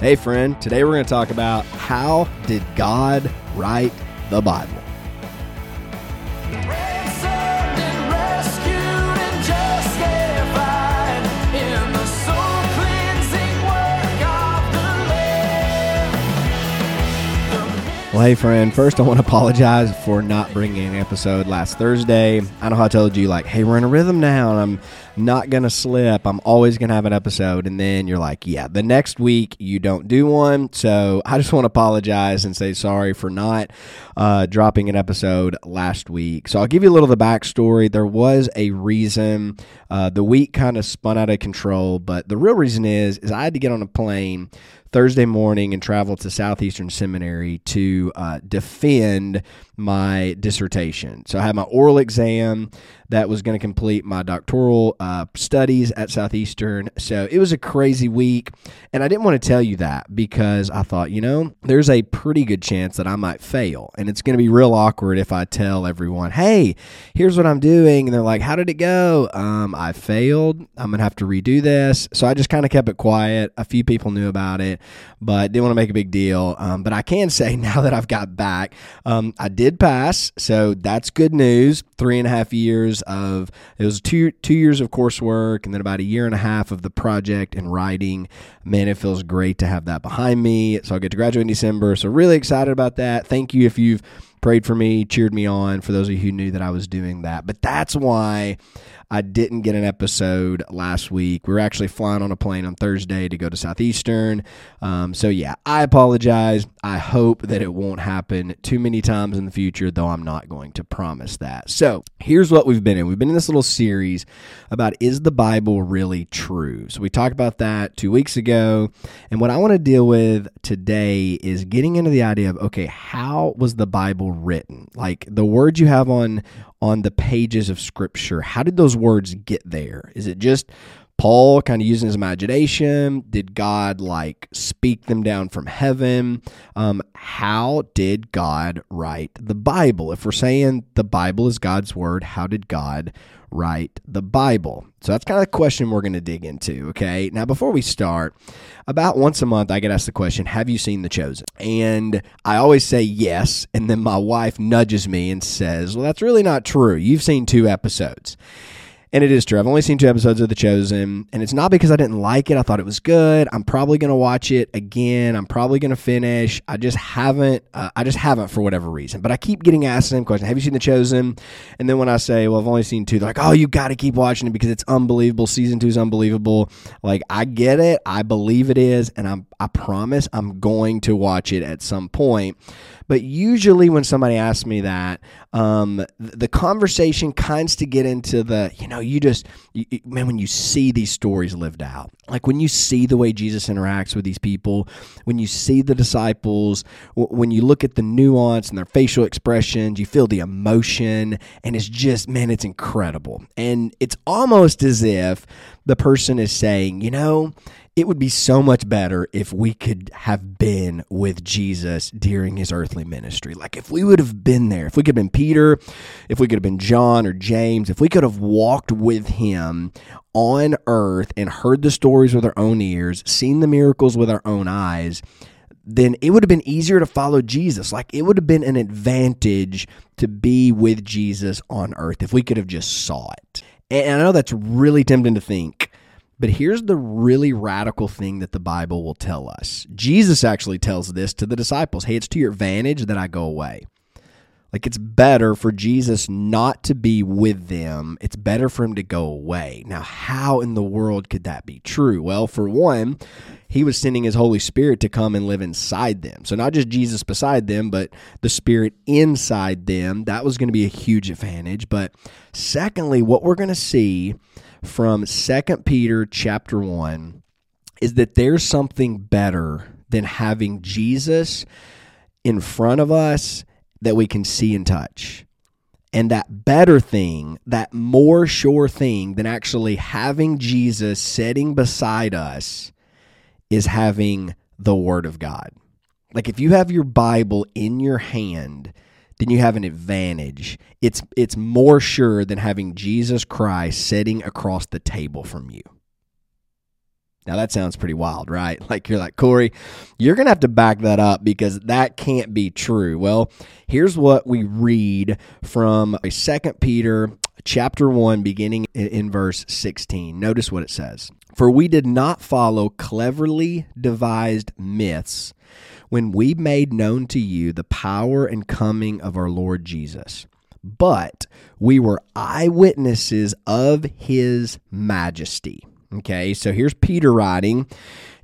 Hey, friend, today we're going to talk about how did God write the Bible? Ransomed and rescued and justified in the soul-cleansing work of the Lamb. Well, hey, friend, first I want to apologize for not bringing an episode last Thursday. I know how I told you, like, hey, we're in a rhythm now, and I'm not going to slip. I'm always going to have an episode. And then you're like, yeah, the next week you don't do one. So I just want to apologize and say sorry for not uh, dropping an episode last week. So I'll give you a little of the backstory. There was a reason. Uh, the week kind of spun out of control, but the real reason is is I had to get on a plane Thursday morning and travel to Southeastern Seminary to uh, defend my dissertation. So I had my oral exam that was going to complete my doctoral uh, studies at Southeastern. So it was a crazy week. And I didn't want to tell you that because I thought, you know, there's a pretty good chance that I might fail. And it's going to be real awkward if I tell everyone, hey, here's what I'm doing. And they're like, how did it go? Um, I failed. I'm going to have to redo this. So I just kind of kept it quiet. A few people knew about it, but didn't want to make a big deal. Um, but I can say now that I've got back, um, I did pass. So that's good news. Three and a half years of it was two two years of coursework and then about a year and a half of the project and writing. Man, it feels great to have that behind me. So I'll get to graduate in December. So really excited about that. Thank you if you've prayed for me, cheered me on. For those of you who knew that I was doing that, but that's why I didn't get an episode last week. We were actually flying on a plane on Thursday to go to Southeastern. Um, so, yeah, I apologize. I hope that it won't happen too many times in the future, though I'm not going to promise that. So, here's what we've been in we've been in this little series about is the Bible really true? So, we talked about that two weeks ago. And what I want to deal with today is getting into the idea of okay, how was the Bible written? Like the words you have on on the pages of scripture. How did those words get there? Is it just Paul kind of using his imagination? Did God like speak them down from heaven? Um, how did God write the Bible? If we're saying the Bible is God's word, how did God write the Bible? So that's kind of the question we're going to dig into. Okay. Now, before we start, about once a month, I get asked the question, Have you seen The Chosen? And I always say yes. And then my wife nudges me and says, Well, that's really not true. You've seen two episodes. And it is true. I've only seen two episodes of The Chosen, and it's not because I didn't like it. I thought it was good. I'm probably going to watch it again. I'm probably going to finish. I just haven't. Uh, I just haven't for whatever reason. But I keep getting asked the same question: Have you seen The Chosen? And then when I say, "Well, I've only seen two, they're like, "Oh, you got to keep watching it because it's unbelievable. Season two is unbelievable." Like I get it. I believe it is, and I'm. I promise I'm going to watch it at some point. But usually, when somebody asks me that, um, the conversation kinds to get into the, you know, you just, you, man, when you see these stories lived out, like when you see the way Jesus interacts with these people, when you see the disciples, when you look at the nuance and their facial expressions, you feel the emotion, and it's just, man, it's incredible. And it's almost as if the person is saying, you know, it would be so much better if we could have been with Jesus during his earthly ministry. Like if we would have been there, if we could have been Peter, if we could have been John or James, if we could have walked with him on earth and heard the stories with our own ears, seen the miracles with our own eyes, then it would have been easier to follow Jesus. Like it would have been an advantage to be with Jesus on earth if we could have just saw it. And I know that's really tempting to think but here's the really radical thing that the Bible will tell us. Jesus actually tells this to the disciples Hey, it's to your advantage that I go away. Like it's better for Jesus not to be with them. It's better for him to go away. Now, how in the world could that be true? Well, for one, he was sending his Holy Spirit to come and live inside them. So, not just Jesus beside them, but the Spirit inside them. That was going to be a huge advantage. But secondly, what we're going to see from Second Peter chapter 1 is that there's something better than having Jesus in front of us that we can see and touch. And that better thing, that more sure thing than actually having Jesus sitting beside us is having the Word of God. Like if you have your Bible in your hand, then you have an advantage. It's it's more sure than having Jesus Christ sitting across the table from you. Now that sounds pretty wild, right? Like you're like, Kory, you're going to have to back that up because that can't be true. Well, here's what we read from a second Peter chapter 1 beginning in, in verse 16. Notice what it says. For we did not follow cleverly devised myths when we made known to you the power and coming of our Lord Jesus but we were eyewitnesses of his majesty. Okay, so here's Peter writing,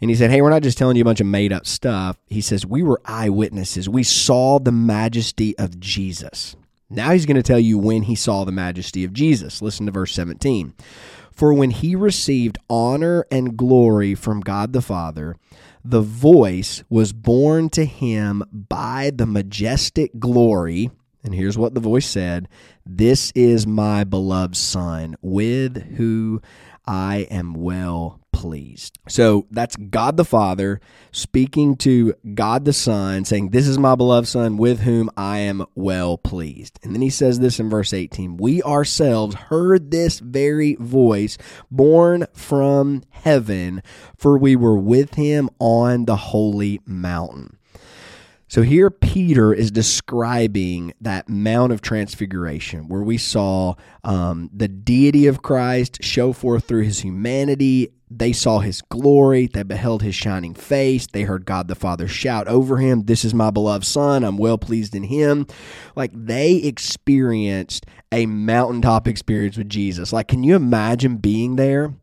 and he said, Hey, we're not just telling you a bunch of made up stuff. He says, We were eyewitnesses. We saw the majesty of Jesus. Now he's going to tell you when he saw the majesty of Jesus. Listen to verse 17. For when he received honor and glory from God the Father, the voice was borne to him by the majestic glory and here's what the voice said This is my beloved Son, with who I am well pleased. So that's God the Father speaking to God the Son, saying, This is my beloved Son, with whom I am well pleased. And then he says this in verse 18 We ourselves heard this very voice born from heaven, for we were with him on the holy mountain. So here Peter is describing that Mount of Transfiguration where we saw um, the deity of Christ show forth through his humanity. They saw his glory. They beheld his shining face. They heard God the Father shout over him, This is my beloved Son. I'm well pleased in him. Like they experienced a mountaintop experience with Jesus. Like, can you imagine being there?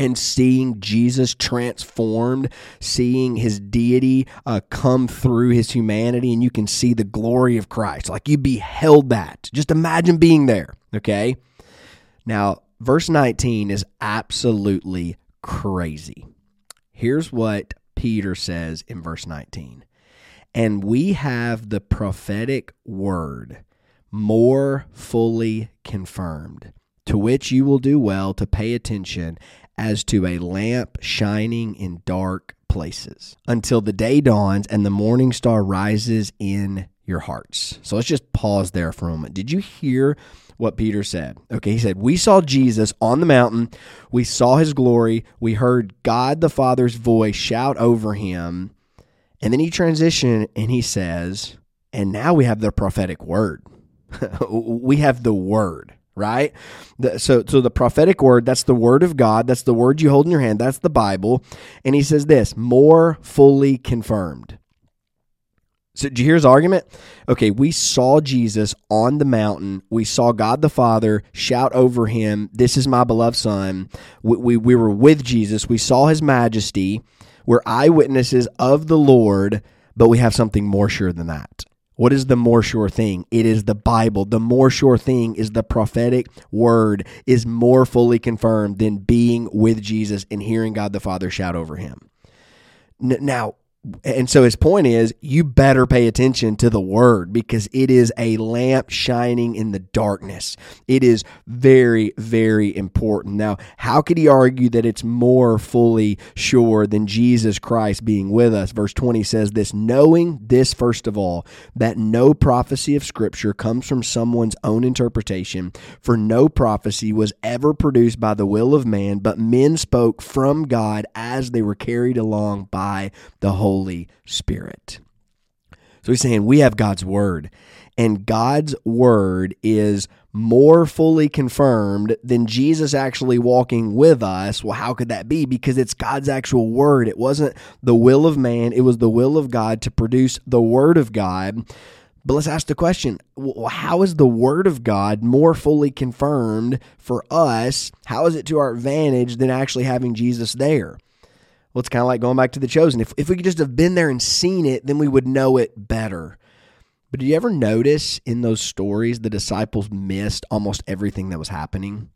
and seeing Jesus transformed, seeing his deity uh, come through his humanity, and you can see the glory of Christ. Like you beheld that. Just imagine being there, okay? Now, verse 19 is absolutely crazy. Here's what Peter says in verse 19 And we have the prophetic word more fully confirmed to which you will do well to pay attention as to a lamp shining in dark places until the day dawns and the morning star rises in your hearts. So let's just pause there for a moment. Did you hear what Peter said? Okay, he said, We saw Jesus on the mountain, we saw his glory, we heard God the Father's voice shout over him. And then he transitioned and he says, And now we have the prophetic word. we have the word right? So, so the prophetic word, that's the word of God. That's the word you hold in your hand. That's the Bible. And he says this more fully confirmed. So, do you hear his argument? Okay, we saw Jesus on the mountain. We saw God the Father shout over him, This is my beloved Son. We, we, we were with Jesus. We saw his majesty. We're eyewitnesses of the Lord, but we have something more sure than that. What is the more sure thing? It is the Bible. The more sure thing is the prophetic word is more fully confirmed than being with Jesus and hearing God the Father shout over him. Now, and so his point is you better pay attention to the word because it is a lamp shining in the darkness. It is very, very important. Now, how could he argue that it's more fully sure than Jesus Christ being with us? Verse 20 says this knowing this, first of all, that no prophecy of Scripture comes from someone's own interpretation, for no prophecy was ever produced by the will of man, but men spoke from God as they were carried along by the Holy Spirit. So he's saying we have God's word, and God's word is more fully confirmed than Jesus actually walking with us. Well, how could that be? Because it's God's actual word. It wasn't the will of man, it was the will of God to produce the word of God. But let's ask the question how is the Word of God more fully confirmed for us? How is it to our advantage than actually having Jesus there? Well, it's kind of like going back to the chosen. If, if we could just have been there and seen it, then we would know it better. But did you ever notice in those stories the disciples missed almost everything that was happening?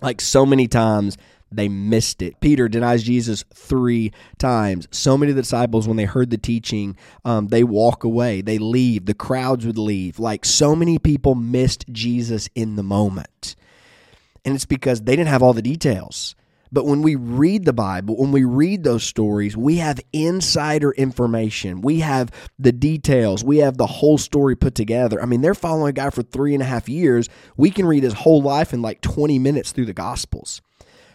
Like so many times they missed it. Peter denies Jesus three times. So many of the disciples, when they heard the teaching, um, they walk away, they leave. The crowds would leave. Like so many people missed Jesus in the moment. And it's because they didn't have all the details. But when we read the Bible, when we read those stories, we have insider information. We have the details. We have the whole story put together. I mean, they're following a guy for three and a half years. We can read his whole life in like 20 minutes through the Gospels.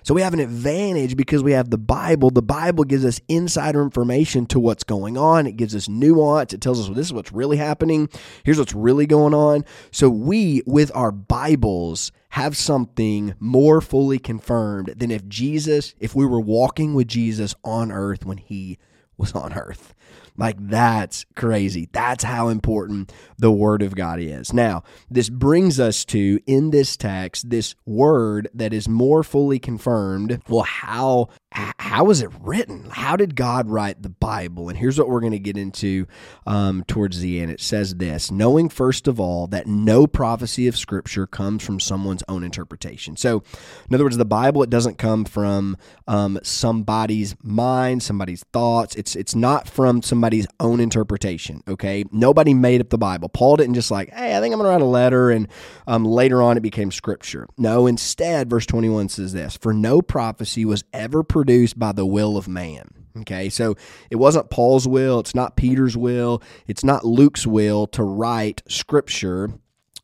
So we have an advantage because we have the Bible. The Bible gives us insider information to what's going on. It gives us nuance. It tells us well, this is what's really happening. Here's what's really going on. So we, with our Bibles, have something more fully confirmed than if Jesus, if we were walking with Jesus on earth when he was on earth. Like that's crazy. That's how important the word of God is. Now, this brings us to in this text this word that is more fully confirmed. Well, how how is it written? How did God write the Bible? And here's what we're going to get into um, towards the end. It says this knowing, first of all, that no prophecy of Scripture comes from someone's own interpretation. So, in other words, the Bible, it doesn't come from um, somebody's mind, somebody's thoughts. It's, it's not from somebody's own interpretation, okay? Nobody made up the Bible. Paul didn't just like, hey, I think I'm going to write a letter, and um, later on it became Scripture. No, instead, verse 21 says this For no prophecy was ever produced produced by the will of man. Okay, so it wasn't Paul's will, it's not Peter's will, it's not Luke's will to write scripture,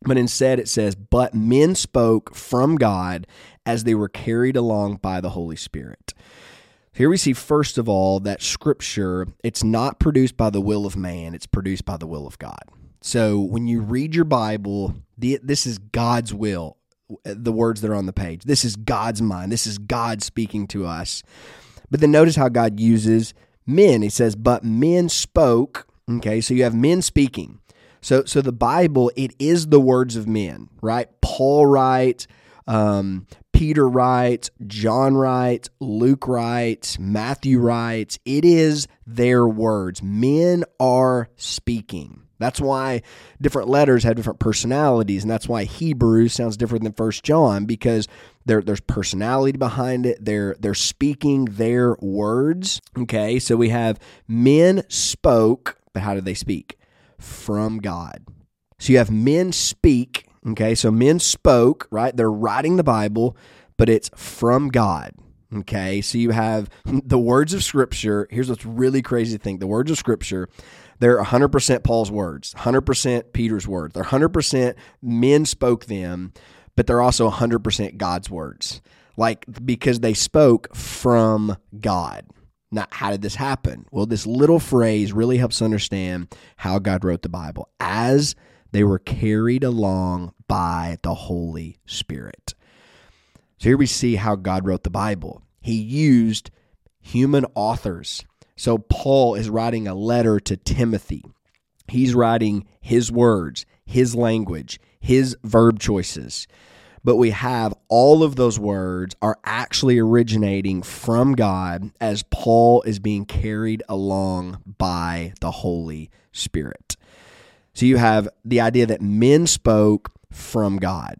but instead it says, But men spoke from God as they were carried along by the Holy Spirit. Here we see, first of all, that scripture, it's not produced by the will of man, it's produced by the will of God. So when you read your Bible, this is God's will the words that are on the page. This is God's mind. This is God speaking to us. But then notice how God uses men. He says, "But men spoke." Okay, so you have men speaking. So, so the Bible it is the words of men, right? Paul writes, um, Peter writes, John writes, Luke writes, Matthew writes. It is their words. Men are speaking. That's why different letters have different personalities, and that's why Hebrew sounds different than First John because there, there's personality behind it. They're they're speaking their words. Okay, so we have men spoke, but how did they speak? From God. So you have men speak. Okay, so men spoke, right? They're writing the Bible, but it's from God. Okay, so you have the words of Scripture. Here's what's really crazy to think the words of Scripture they're 100% Paul's words, 100% Peter's words. They're 100% men spoke them, but they're also 100% God's words. Like, because they spoke from God. Now, how did this happen? Well, this little phrase really helps understand how God wrote the Bible as they were carried along by the Holy Spirit. So here we see how God wrote the Bible. He used human authors so Paul is writing a letter to Timothy. He's writing his words, his language, his verb choices. But we have all of those words are actually originating from God as Paul is being carried along by the Holy Spirit. So you have the idea that men spoke from God,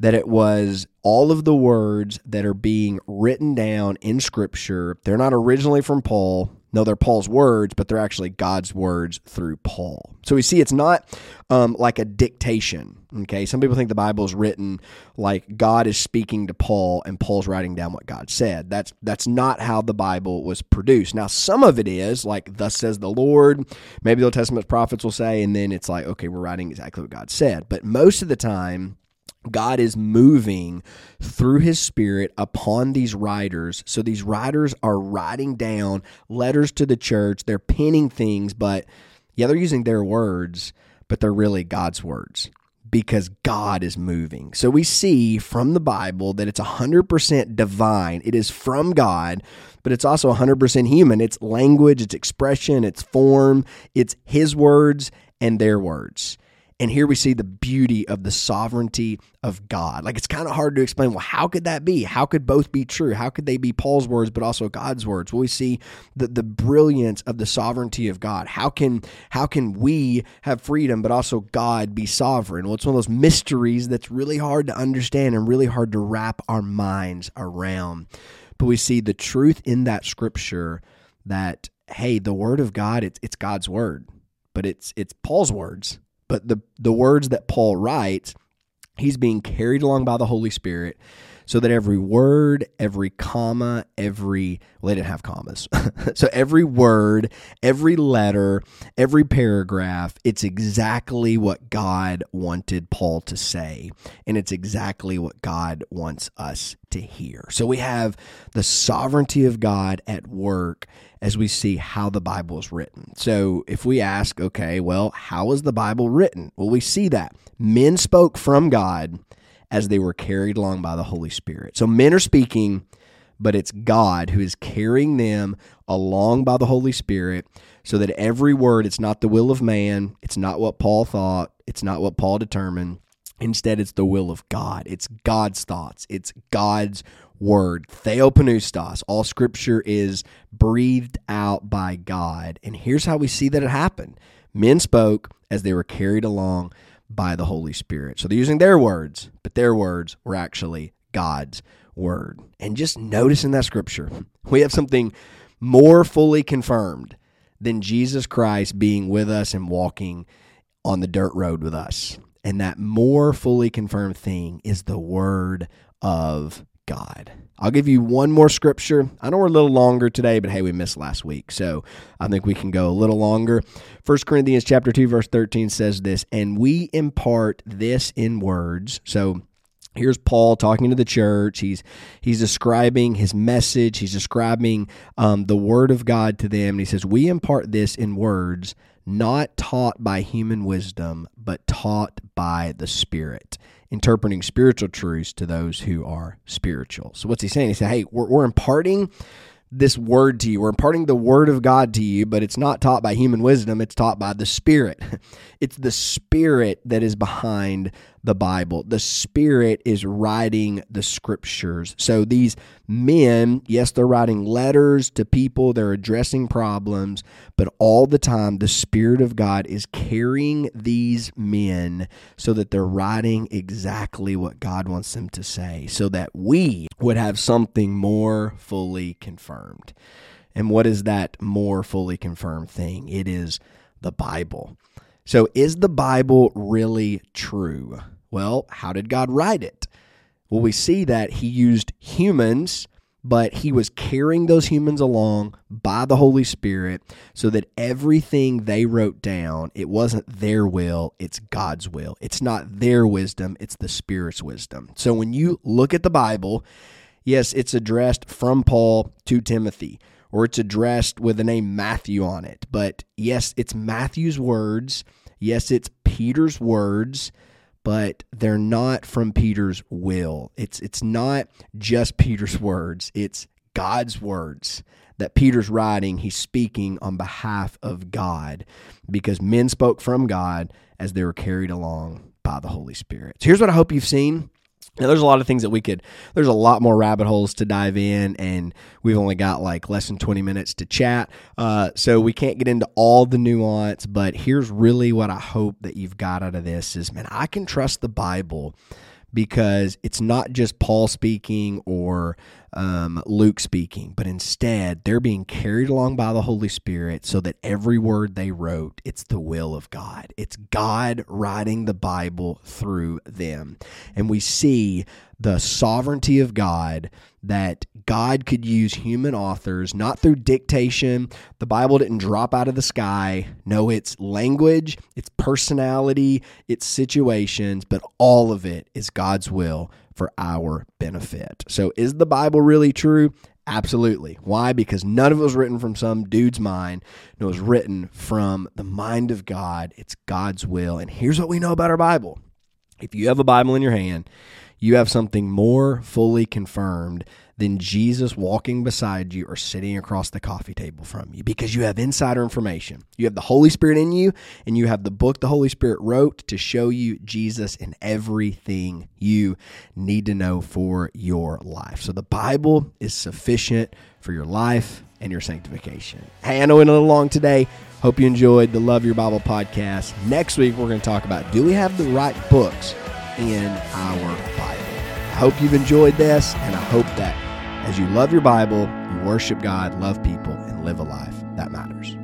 that it was all of the words that are being written down in Scripture. They're not originally from Paul, no, they're Paul's words, but they're actually God's words through Paul. So we see it's not um, like a dictation. Okay, some people think the Bible is written like God is speaking to Paul and Paul's writing down what God said. That's that's not how the Bible was produced. Now, some of it is like "Thus says the Lord." Maybe the Old Testament prophets will say, and then it's like, okay, we're writing exactly what God said. But most of the time, God is moving through his spirit upon these writers. So these writers are writing down letters to the church. They're penning things, but yeah, they're using their words, but they're really God's words because God is moving. So we see from the Bible that it's 100% divine. It is from God, but it's also 100% human. It's language, it's expression, it's form, it's his words and their words. And here we see the beauty of the sovereignty of God. Like it's kind of hard to explain. Well, how could that be? How could both be true? How could they be Paul's words, but also God's words? Well, we see the, the brilliance of the sovereignty of God. How can how can we have freedom, but also God be sovereign? Well, it's one of those mysteries that's really hard to understand and really hard to wrap our minds around. But we see the truth in that scripture that hey, the word of God, it's it's God's word, but it's it's Paul's words but the the words that Paul writes, he's being carried along by the Holy Spirit so that every word, every comma, every well, they didn't have commas. so every word, every letter, every paragraph, it's exactly what God wanted Paul to say. And it's exactly what God wants us to hear. So we have the sovereignty of God at work as we see how the Bible is written. So if we ask, okay, well, how is the Bible written? Well, we see that men spoke from God as they were carried along by the Holy Spirit. So men are speaking, but it's God who is carrying them along by the Holy Spirit so that every word, it's not the will of man, it's not what Paul thought, it's not what Paul determined. Instead, it's the will of God. It's God's thoughts. It's God's word. Theopneustos. All scripture is breathed out by God. And here's how we see that it happened. Men spoke as they were carried along by the Holy Spirit. So they're using their words, but their words were actually God's word. And just notice in that scripture, we have something more fully confirmed than Jesus Christ being with us and walking on the dirt road with us. And that more fully confirmed thing is the word of God. I'll give you one more scripture. I know we're a little longer today, but hey, we missed last week. So I think we can go a little longer. 1 Corinthians chapter 2 verse 13 says this, "And we impart this in words." So here's Paul talking to the church. He's he's describing his message. He's describing um, the word of God to them. And he says, "We impart this in words, not taught by human wisdom, but taught by the Spirit." Interpreting spiritual truths to those who are spiritual. So what's he saying? He said, "Hey, we're, we're imparting." this word to you. We're imparting the word of God to you, but it's not taught by human wisdom, it's taught by the Spirit. It's the Spirit that is behind the Bible. The Spirit is writing the scriptures. So these men, yes, they're writing letters to people, they're addressing problems, but all the time the Spirit of God is carrying these men so that they're writing exactly what God wants them to say, so that we would have something more fully confirmed. And what is that more fully confirmed thing? It is the Bible. So, is the Bible really true? Well, how did God write it? Well, we see that He used humans, but He was carrying those humans along by the Holy Spirit so that everything they wrote down, it wasn't their will, it's God's will. It's not their wisdom, it's the Spirit's wisdom. So, when you look at the Bible, yes, it's addressed from Paul to Timothy or it's addressed with the name Matthew on it. But yes, it's Matthew's words. Yes, it's Peter's words, but they're not from Peter's will. It's it's not just Peter's words. It's God's words that Peter's writing. He's speaking on behalf of God because men spoke from God as they were carried along by the Holy Spirit. So here's what I hope you've seen. Now, there's a lot of things that we could, there's a lot more rabbit holes to dive in, and we've only got like less than 20 minutes to chat. Uh, so we can't get into all the nuance, but here's really what I hope that you've got out of this is, man, I can trust the Bible because it's not just Paul speaking or um, Luke speaking, but instead they're being carried along by the Holy Spirit so that every word they wrote, it's the will of God. It's God writing the Bible through them. And we see the sovereignty of God that God could use human authors, not through dictation. The Bible didn't drop out of the sky. No, it's language, it's personality, it's situations, but all of it is God's will for our benefit. So, is the Bible really true? Absolutely. Why? Because none of it was written from some dude's mind. It was written from the mind of God. It's God's will. And here's what we know about our Bible if you have a Bible in your hand, you have something more fully confirmed than Jesus walking beside you or sitting across the coffee table from you because you have insider information. You have the Holy Spirit in you, and you have the book the Holy Spirit wrote to show you Jesus and everything you need to know for your life. So the Bible is sufficient for your life and your sanctification. Hey, I know we went a little long today. Hope you enjoyed the Love Your Bible podcast. Next week, we're going to talk about do we have the right books in our Bible? I hope you've enjoyed this, and I hope that as you love your Bible, you worship God, love people, and live a life that matters.